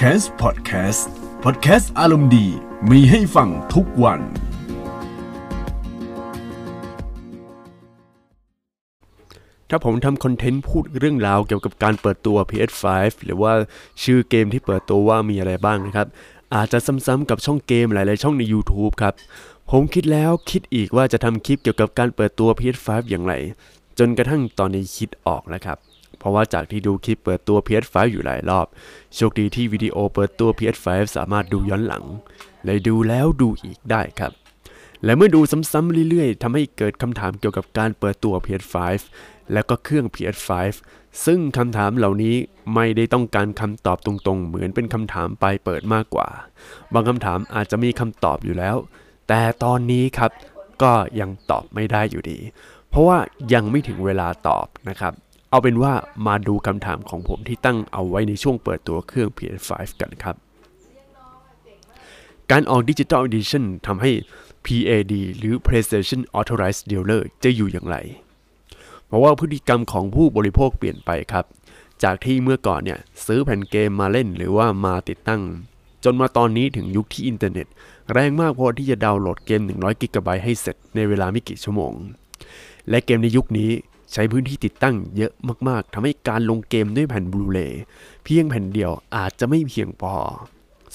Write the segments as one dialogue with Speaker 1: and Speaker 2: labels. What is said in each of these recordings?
Speaker 1: c a s Podcast Podcast อารมณ์ดีมีให้ฟังทุกวัน
Speaker 2: ถ้าผมทำคอนเทนต์พูดเรื่องราวเกี่ยวกับการเปิดตัว PS5 หรือว่าชื่อเกมที่เปิดตัวว่ามีอะไรบ้างนะครับ อาจจะซ้ำๆกับช่องเกมหลายๆช่องใน YouTube ครับ ผมคิดแล้วคิดอีกว่าจะทำคลิปเกี่ยวกับการเปิดตัว PS5 อย่างไร จนกระทั่งตอนนี้คิดออกแล้วครับ เพราะว่าจากที่ดูคลิปเปิดตัว PS5 อยู่หลายรอบ โชคดีที่วิดีโอเปิดตัว PS5 สามารถดูย้อนหลัง เลยดูแล้วดูอีกได้ครับ และเมื่อดูซ้ำๆเรื่อยๆทำให้เกิดคำถามเกี่ยวกับการเปิดตัว PS5 แล้วก็เครื่อง PS5 ซึ่งคำถามเหล่านี้ไม่ได้ต้องการคำตอบตรงๆ เหมือนเป็นคำถามปลายเปิดมากกว่า บางคำถามอาจจะมีคำตอบอยู่แล้ว แต่ตอนนี้ครับก็ยังตอบไม่ได้อยู่ดี เพราะว่ายังไม่ถึงเวลาตอบนะครับ เอาเป็นว่ามาดูคำถามของผมที่ตั้งเอาไว้ในช่วงเปิดตัวเครื่อง PS5 กันครับ การออกดิจิ t a l Edition ทำให้ PAD หรือ PlayStation Authorized Dealer จะอยู่อย่างไร เพราะว่าพฤติกรรมของผู้บริโภคเปลี่ยนไปครับ จากที่เมื่อก่อนเนี่ยซื้อแผ่นเกมมาเล่นหรือว่ามาติดตั้ง จนมาตอนนี้ถึงยุคที่อินเทอร์เน็ต แรงมากพอที่จะดาวน์โหลดเกม 100กิกะไบต์ให้เสร็จในเวลาไม่กี่ชั่วโมง และเกมในยุคนี้ ใช้พื้นที่ติดตั้งเยอะมากๆทำให้การลงเกมด้วยแผ่นบลูเรย์เพียงแผ่นเดียวอาจจะไม่เพียงพอ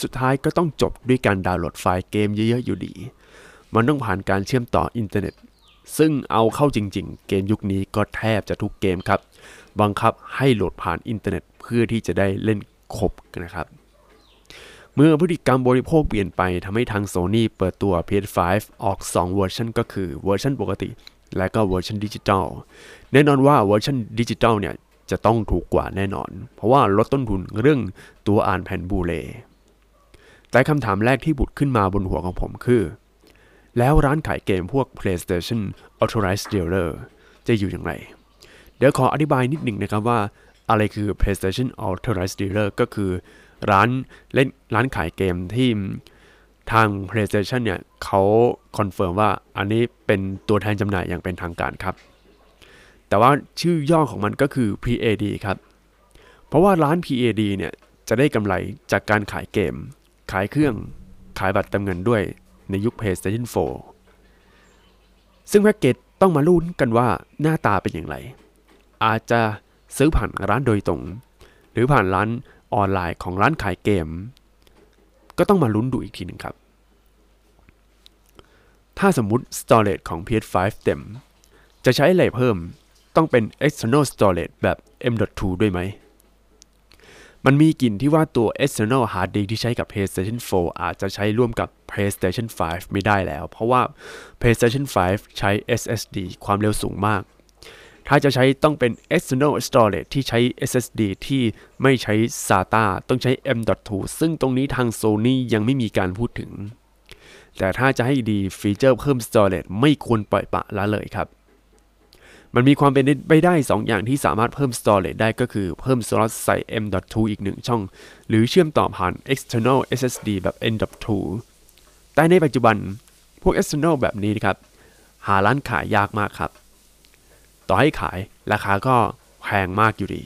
Speaker 2: สุดท้ายก็ต้องจบด้วยการดาวน์โหลดไฟล์เกมเยอะๆอยู่ดี มันต้องผ่านการเชื่อมต่ออินเทอร์เน็ต ซึ่งเอาเข้าจริงๆ เกมยุคนี้ก็แทบจะทุกเกมครับ บังคับให้โหลดผ่านอินเทอร์เน็ตเพื่อที่จะได้เล่นครบนะครับเมื่อพฤติกรรมบริโภคเปลี่ยนไปทำให้ทาง Sony เปิดตัว PS5 ออก 2 เวอร์ชันก็คือเวอร์ชันปกติ และก็เวอร์ชันดิจิตอลแน่นอนว่าเวอร์ชันดิจิตอลเนี่ยจะต้องถูกกว่าแน่นอน เพราะว่าลดต้นทุนเรื่องตัวอ่านแผ่นบลูเรย์แต่คำถามแรกที่ผุดขึ้นมาบนหัวของผมคือ แล้วร้านขายเกมพวก PlayStation Authorized Dealer จะอยู่อย่างไร เดี๋ยวขออธิบายนิดหนึ่งนะครับว่าอะไรคือ PlayStation Authorized Dealer ก็คือร้านเล่นร้านขายเกมที่ ทาง PlayStation เนี่ยเขาคอนเฟิร์มว่าอันนี้เป็นตัวแทนจำหน่ายอย่างเป็นทางการครับ แต่ว่าชื่อย่อของมันก็คือ PAD ครับ เพราะว่าร้าน PAD เนี่ยจะได้กำไรจากการขายเกม ขายเครื่อง ขายบัตรเติมเงินด้วยในยุค PlayStation 4 ซึ่งแพ็กเกจต้องมาลุ้นกันว่าหน้าตาเป็นอย่างไร อาจจะซื้อผ่านร้านโดยตรง หรือผ่านร้านออนไลน์ของร้านขายเกม ก็ต้องมาลุ้นดูอีกทีหนึ่งครับ ถ้าสมมุติ storage ของ PS5 เต็ม จะใช้อะไรเพิ่มต้องเป็น external storage แบบ M.2 ด้วยไหม มันมีกลิ่นที่ว่าตัว external hard disk ที่ใช้กับ PlayStation 4 อาจจะใช้ร่วมกับ PlayStation 5 ไม่ได้แล้ว เพราะว่า PlayStation 5 ใช้ SSD ความเร็วสูงมาก ถ้าจะใช้ต้องเป็น external storage ที่ใช้ SSD ที่ไม่ใช้ SATA ต้องใช้ M.2 ซึ่งตรงนี้ทาง Sony ยังไม่มีการพูดถึง แต่ถ้าจะให้ดีฟีเจอร์เพิ่ม storage ไม่ควรปล่อยปะละเลยครับ มันมีความเป็นไปได้ 2 อย่างที่สามารถเพิ่ม storage ได้ก็คือเพิ่มสล็อตใส่ M.2 อีกหนึ่งช่อง หรือเชื่อมต่อผ่าน external SSD แบบ N.2 แต่ในปัจจุบันพวก external แบบนี้นะครับ หาร้านขายยากมากครับ ต่อให้ขายราคาก็แพงมากอยู่ดี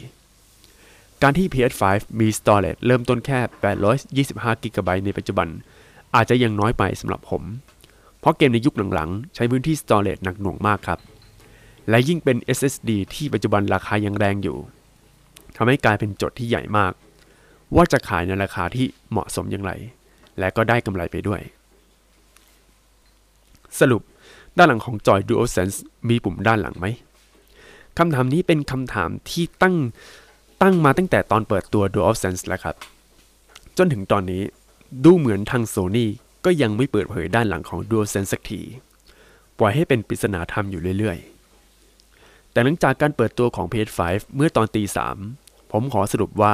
Speaker 2: การที่ PS5 มี storage เริ่มต้นแค่ 825 GB ในปัจจุบัน อาจจะยังน้อยไปสำหรับผม เพราะเกมในยุคหลังๆ ใช้พื้นที่ storage หนักหน่วงมากครับ และยิ่งเป็น SSD ที่ปัจจุบันราคายังแรงอยู่ทำให้กลายเป็นโจทย์ที่ใหญ่มาก ว่าจะขายในราคาที่เหมาะสมอย่างไร และก็ได้กำไรไปด้วย สรุปด้านหลังของจอย DualSense มีปุ่มด้านหลังไหมคำถามนี้เป็นคำถามที่ตั้งตั้งมาตั้งแต่ตอนเปิดตัว DualSense แล้วครับ จนถึงตอนนี้ ดูเหมือนทาง Sony ก็ยังไม่เปิดเผยด้านหลังของ DualSense สักที ปล่อยให้เป็นปริศนาธรรมอยู่เรื่อยๆ แต่หลังจากการเปิดตัวของ PS5 เมื่อตอนตีสามผมขอสรุปว่า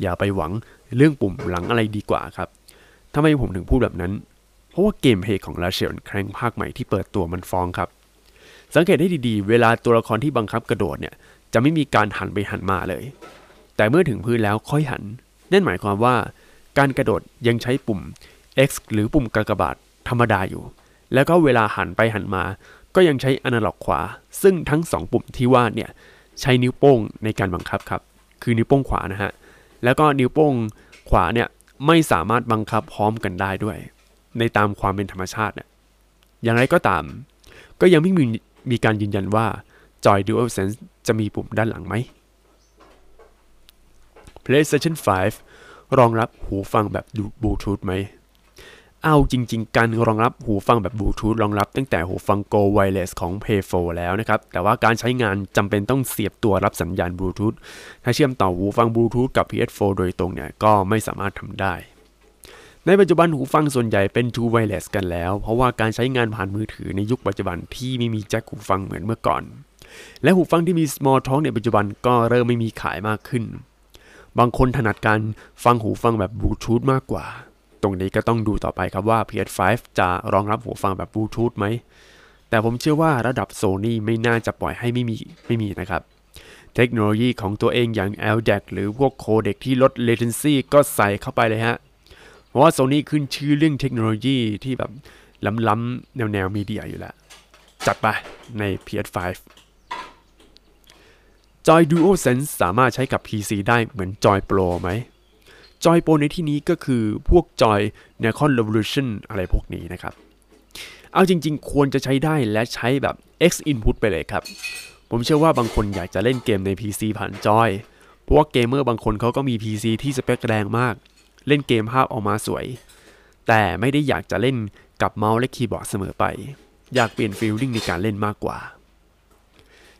Speaker 2: อย่าไปหวังเรื่องปุ่มหลังอะไรดีกว่าครับทำไมผมถึงพูดแบบนั้น เพราะว่าเกมเพลย์ของ r a เช e แครงภาคใหม่ที่เปิดตัวมันฟ้องครับ สังเกตให้ดีๆ เวลาตัวละครที่บังคับกระโดดเนี่ย จะไม่มีการหันไปหันมาเลย แต่เมื่อถึงพื้นแล้วค่อยหัน นั่นหมายความว่า การกระโดดยังใช้ปุ่ม X หรือปุ่มกากบาทธรรมดาอยู่ แล้วก็เวลาหันไปหันมา ก็ยังใช้อนาล็อกขวา ซึ่งทั้ง 2 ปุ่มที่ว่าเนี่ยใช้นิ้วโป้งในการบังคับครับ คือนิ้วโป้งขวานะฮะ แล้วก็นิ้วโป้งขวาเนี่ยไม่สามารถบังคับพร้อมกันได้ด้วย ในตามความเป็นธรรมชาติเนี่ย อย่างไรก็ตาม ก็ยังไม่มีมีการยืนยันว่าจอย DualSense จะมีปุ่มด้านหลังไหม PlayStation 5 รองรับหูฟังแบบบลูทูธไหม เอาจริง ๆ การรองรับหูฟังแบบบลูทูธรองรับตั้งแต่หูฟัง Go Wireless ของ Play 4แล้วนะครับ แต่ว่าการใช้งานจำเป็นต้องเสียบตัวรับสัญญาณบลูทูธ ถ้าเชื่อมต่อหูฟังบลูทูธกับ PS4 โดยตรงเนี่ยก็ไม่สามารถทำได้ในปัจจุบันหูฟังส่วนใหญ่เป็น True Wireless กันแล้ว เพราะว่าการใช้งานผ่านมือถือในยุคปัจจุบันที่ไม่มีแจ็คหูฟังเหมือนเมื่อก่อน และหูฟังที่มี Small Talk ในปัจจุบันก็เริ่มไม่มีขายมากขึ้น บางคนถนัดการฟังหูฟังแบบบลูทูธมากกว่า ตรงนี้ก็ต้องดูต่อไปครับว่า PS5 จะรองรับหูฟังแบบบลูทูธไหม แต่ผมเชื่อว่าระดับ Sony ไม่น่าจะปล่อยให้ไม่มีไม่มีนะครับ เทคโนโลยีของตัวเองอย่าง LDAC หรือพวกโคเด็กที่ลด latency ก็ใส่เข้าไปเลยฮะ เพราะว่า Sony ขึ้นชื่อเรื่องเทคโนโลยีที่แบบล้ำๆแนวแนวมีเดียอยู่แล้ว จัดไปใน PS5 จอย DualSense สามารถใช้กับ PC ได้เหมือนจอย Pro ไหมจอย Pro ในที่นี้ก็คือพวกจอย Nikon Revolution อะไรพวกนี้นะครับ เอาจริงๆ ควรจะใช้ได้และใช้แบบ X input ไปเลยครับ ผมเชื่อว่าบางคนอยากจะเล่นเกมใน PC ผ่านจอย เพราะว่าเกมเมอร์บางคนเขาก็มี PC ที่สเปคแรงมาก เล่นเกมภาพออกมาสวย แต่ไม่ได้อยากจะเล่นกับเมาส์และคีย์บอร์ดเสมอไป อยากเปลี่ยนฟีลลิ่งในการเล่นมากกว่า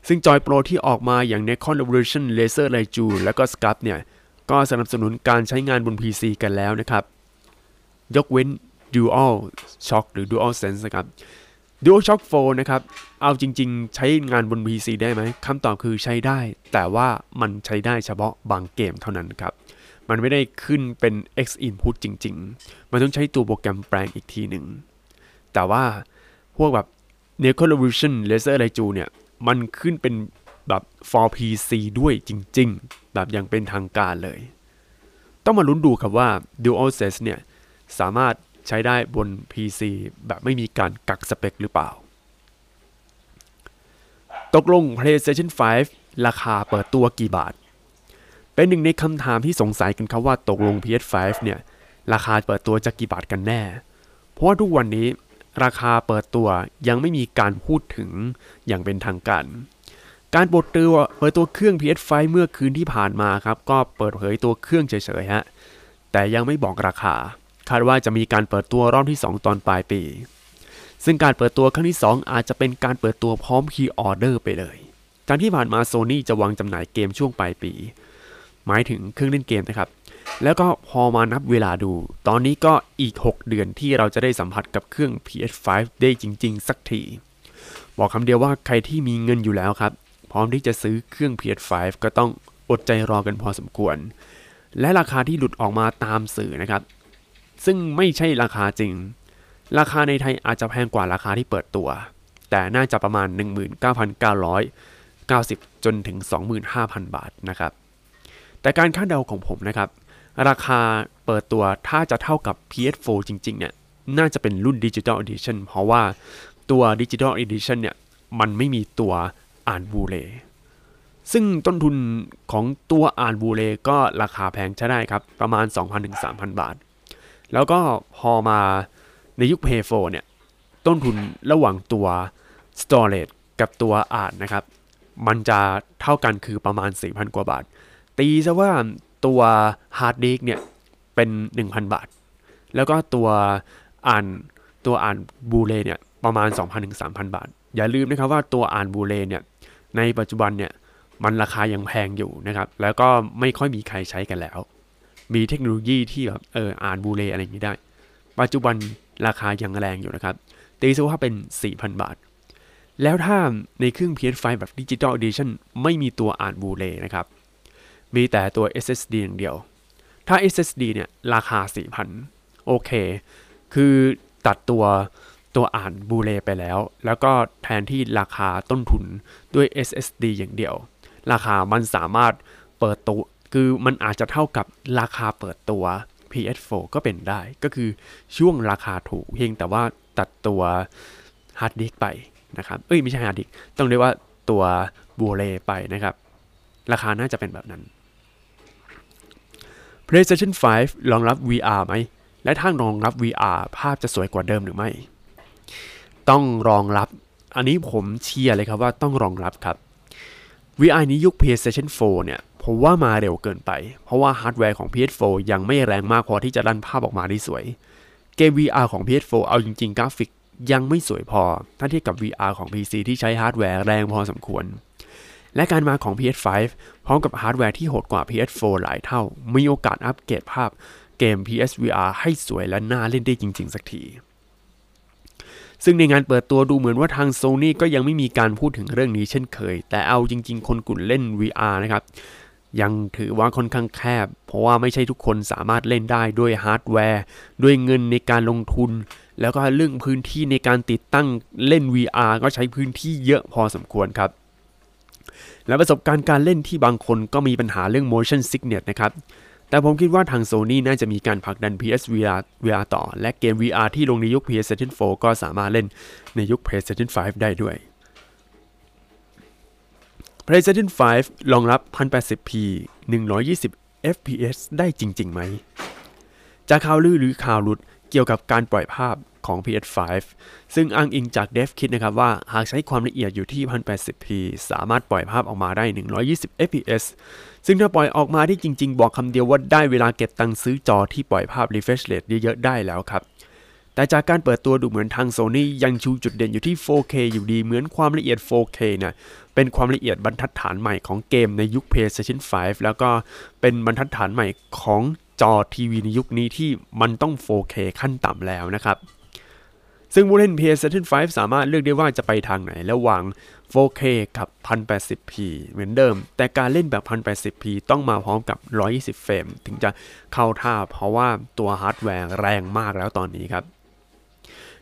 Speaker 2: ซึ่งจอยโปรที่ออกมาอย่าง Nikon Revolution Laser l i g e และก็ Sculp เนี่ย ก็สนับสนุนการใช้งานบน PC กันแล้วนะครับ ยกเว้น Dual Shock หรือ Dual Sense นะครับ Dual Shock 4 นะครับ เอาจริง ๆ ใช้งานบน PC ได้ไหมคำตอบคือใช้ได้ แต่ว่ามันใช้ได้เฉพาะบางเกมเท่านั้นครับ มันไม่ได้ขึ้นเป็น X input จริง ๆ มันต้องใช้ตัวโปรแกรมแปลงอีกทีหนึ่ง แต่ว่าพวกแบบ Nikon Revolution Laser l i g e เนี่ย มันขึ้นเป็นแบบ for PC ด้วยจริง ๆ แบบอย่างเป็นทางการเลย ต้องมาลุ้นดูครับว่า DualSense เนี่ย สามารถใช้ได้บน PC แบบไม่มีการกักสเปคหรือเปล่า ตกลง PlayStation 5 ราคาเปิดตัวกี่บาท เป็นหนึ่งในคำถามที่สงสัยกันครับว่าตกลง PS5 เนี่ย ราคาเปิดตัวจะกี่บาทกันแน่ เพราะว่าทุกวันนี้ ราคาเปิดตัวยังไม่มีการพูดถึงอย่างเป็นทางการ การเปิดตัวเปิดตัวเครื่อง PS5 เมื่อคืนที่ผ่านมาครับ ก็เปิดเผยตัวเครื่องเฉยๆฮะ แต่ยังไม่บอกราคา คาดว่าจะมีการเปิดตัวรอบที่ 2 ตอนปลายปี ซึ่งการเปิดตัวครั้งที่ 2 อาจจะเป็นการเปิดตัวพร้อมคีย์ออเดอร์ไปเลยการที่ผ่านมาโซนี่จะวางจำหน่ายเกมช่วงปลายปี หมายถึงเครื่องเล่นเกมนะครับ แล้วก็พอมานับเวลาดู ตอนนี้ก็อีก 6 เดือนที่เราจะได้สัมผัสกับเครื่อง PS5 ได้จริง ๆ สักที บอกคำเดียวว่าใครที่มีเงินอยู่แล้วครับ พร้อมที่จะซื้อเครื่อง PS5 ก็ต้องอดใจรอกันพอสมควร และราคาที่หลุดออกมาตามสื่อนะครับ ซึ่งไม่ใช่ราคาจริง ราคาในไทยอาจจะแพงกว่าราคาที่เปิดตัว แต่น่าจะประมาณ 19,990 จนถึง 25,000 บาทนะครับ แต่การคาดเดาของผมนะครับ ราคาเปิดตัวถ้าจะเท่ากับ PS4 จริง ๆ เนี่ย น่าจะเป็นรุ่น Digital Edition เพราะว่าตัว Digital Edition เนี่ย มันไม่มีตัวอ่านบูเลซึ่งต้นทุนของตัวอ่านบูเลก็ราคาแพงใช้ได้ครับ ประมาณ 2,000-3,000 บาท แล้วก็พอมาในยุค Play 4เนี่ย ต้นทุนระหว่างตัว Storage กับตัวอ่านนะครับ มันจะเท่ากันคือประมาณ 4,000 กว่าบาท ตีซะว่าตัวฮาร์ดดิสก์เนี่ยเป็น 1,000 บาท แล้วก็ตัวอ่านตัวอ่านบลูเรย์เนี่ยประมาณ 2,000ถึง3,000 บาท อย่าลืมนะครับว่าตัวอ่านบลูเรย์เนี่ยในปัจจุบันเนี่ยมันราคายังแพงอยู่นะครับ แล้วก็ไม่ค่อยมีใครใช้กันแล้ว มีเทคโนโลยีที่แบบเอออ่านบูเลอะไรอย่างนี้ได้ ปัจจุบันราคายังแรงอยู่นะครับตีซะว่าเป็น 4,000 บาท แล้วถ้าในเครื่อง PS5 แบบ Digital Edition ไม่มีตัวอ่านบูเลนะครับ มีแต่ตัว SSD อย่างเดียว ถ้า SSD เนี่ยราคา 4,000 โอเค คือตัดตัวตัวอ่านบูเลไปแล้ว แล้วก็แทนที่ราคาต้นทุนด้วย SSD อย่างเดียว ราคามันสามารถเปิดตัว คือมันอาจจะเท่ากับราคาเปิดตัว PS4 ก็เป็นได้ ก็คือช่วงราคาถูกเพียงแต่ว่าตัดตัวฮาร์ดดิสก์ไปนะครับ เอ้ยไม่ใช่ฮาร์ดดิสก์ต้องเรียกว่าตัวบลูเรย์ไปนะครับ ราคาน่าจะเป็นแบบนั้น PlayStation 5 รองรับ VR ไหม และถ้ารองรับ VR ภาพจะสวยกว่าเดิมหรือไม่ ต้องรองรับ อันนี้ผมเชียร์เลยครับว่าต้องรองรับครับ VR นี้ยุค PlayStation 4 เนี่ย ผมว่ามาเร็วเกินไป เพราะว่าฮาร์ดแวร์ของ PS4 ยังไม่แรงมากพอที่จะดันภาพออกมาได้สวย เกม VR ของ PS4 เอาจริงๆ กราฟิกยังไม่สวยพอ ถ้าเทียบกับ VR ของ PC ที่ใช้ฮาร์ดแวร์แรงพอสมควร และการมาของ PS5 พร้อมกับฮาร์ดแวร์ที่โหดกว่า PS4 หลายเท่า มีโอกาสอัปเกรดภาพเกม PSVR ให้สวยและน่าเล่นได้จริง ๆ สักที ซึ่งในงานเปิดตัวดูเหมือนว่าทาง Sony ก็ยังไม่มีการพูดถึงเรื่องนี้เช่นเคย แต่เอาจริง ๆ คนกลุ่มเล่น VR นะครับ ยังถือว่าค่อนข้างแคบ เพราะว่าไม่ใช่ทุกคนสามารถเล่นได้ด้วยฮาร์ดแวร์ ด้วยเงินในการลงทุน แล้วก็เรื่องพื้นที่ในการติดตั้งเล่น VR ก็ใช้พื้นที่เยอะพอสมควรครับ และประสบการณ์การเล่นที่บางคนก็มีปัญหาเรื่อง motion sickness นะครับ แต่ผมคิดว่าทาง Sony น่าจะมีการผลักดัน PSVR VR ต่อ และเกม VR ที่ลงในยุค PlayStation 4 ก็สามารถเล่นในยุค PlayStation 5 ได้ด้วย PlayStation 5 รองรับ 1080p 120 fps ได้จริงๆไหม จากข่าวลือหรือข่าวหลุดเกี่ยวกับการปล่อยภาพ ของ PS5 ซึ่งอ้างอิงจาก DevKit นะครับว่าหากใช้ความละเอียดอยู่ที่ 1080p สามารถปล่อยภาพออกมาได้ 120 fps ซึ่งถ้าปล่อยออกมาได้จริง ๆ บอกคำเดียวว่าได้เวลาเก็บตังค์ซื้อจอที่ปล่อยภาพ refresh rate เยอะๆได้แล้วครับแต่จากการเปิดตัวดูเหมือนทาง Sony ยังชูจุดเด่นอยู่ที่ 4K อยู่ดีเหมือนความละเอียด 4K เนี่ยเป็นความละเอียดบรรทัดฐานใหม่ของเกมในยุค PlayStation 5 แล้วก็เป็นบรรทัดฐานใหม่ของจอทีวีในยุคนี้ที่มันต้อง 4K ขั้นต่ำแล้วนะครับ ซึ่งผู้เล่น PlayStation 5 สามารถเลือกได้ว่าจะไปทางไหน ระหว่าง 4K กับ 1080p เหมือนเดิม แต่การเล่นแบบ 1080p ต้องมาพร้อมกับ 120 เฟรม ถึงจะเข้าท่าเพราะว่าตัวฮาร์ดแวร์แรงมากแล้วตอนนี้ครับ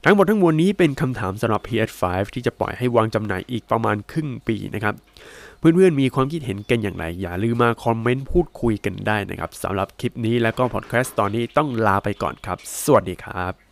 Speaker 2: ทั้งหมดทั้งมวลนี้เป็นคำถามสำหรับ PS5 ที่จะปล่อยให้วางจำหน่ายอีกประมาณครึ่งปีนะครับเพื่อนๆ มีความคิดเห็นกันอย่างไร อย่าลืมมาคอมเมนต์พูดคุยกันได้นะครับสำหรับคลิปนี้และก็พอดแคสต์ตอนนี้ต้องลาไปก่อนครับ สวัสดีครับ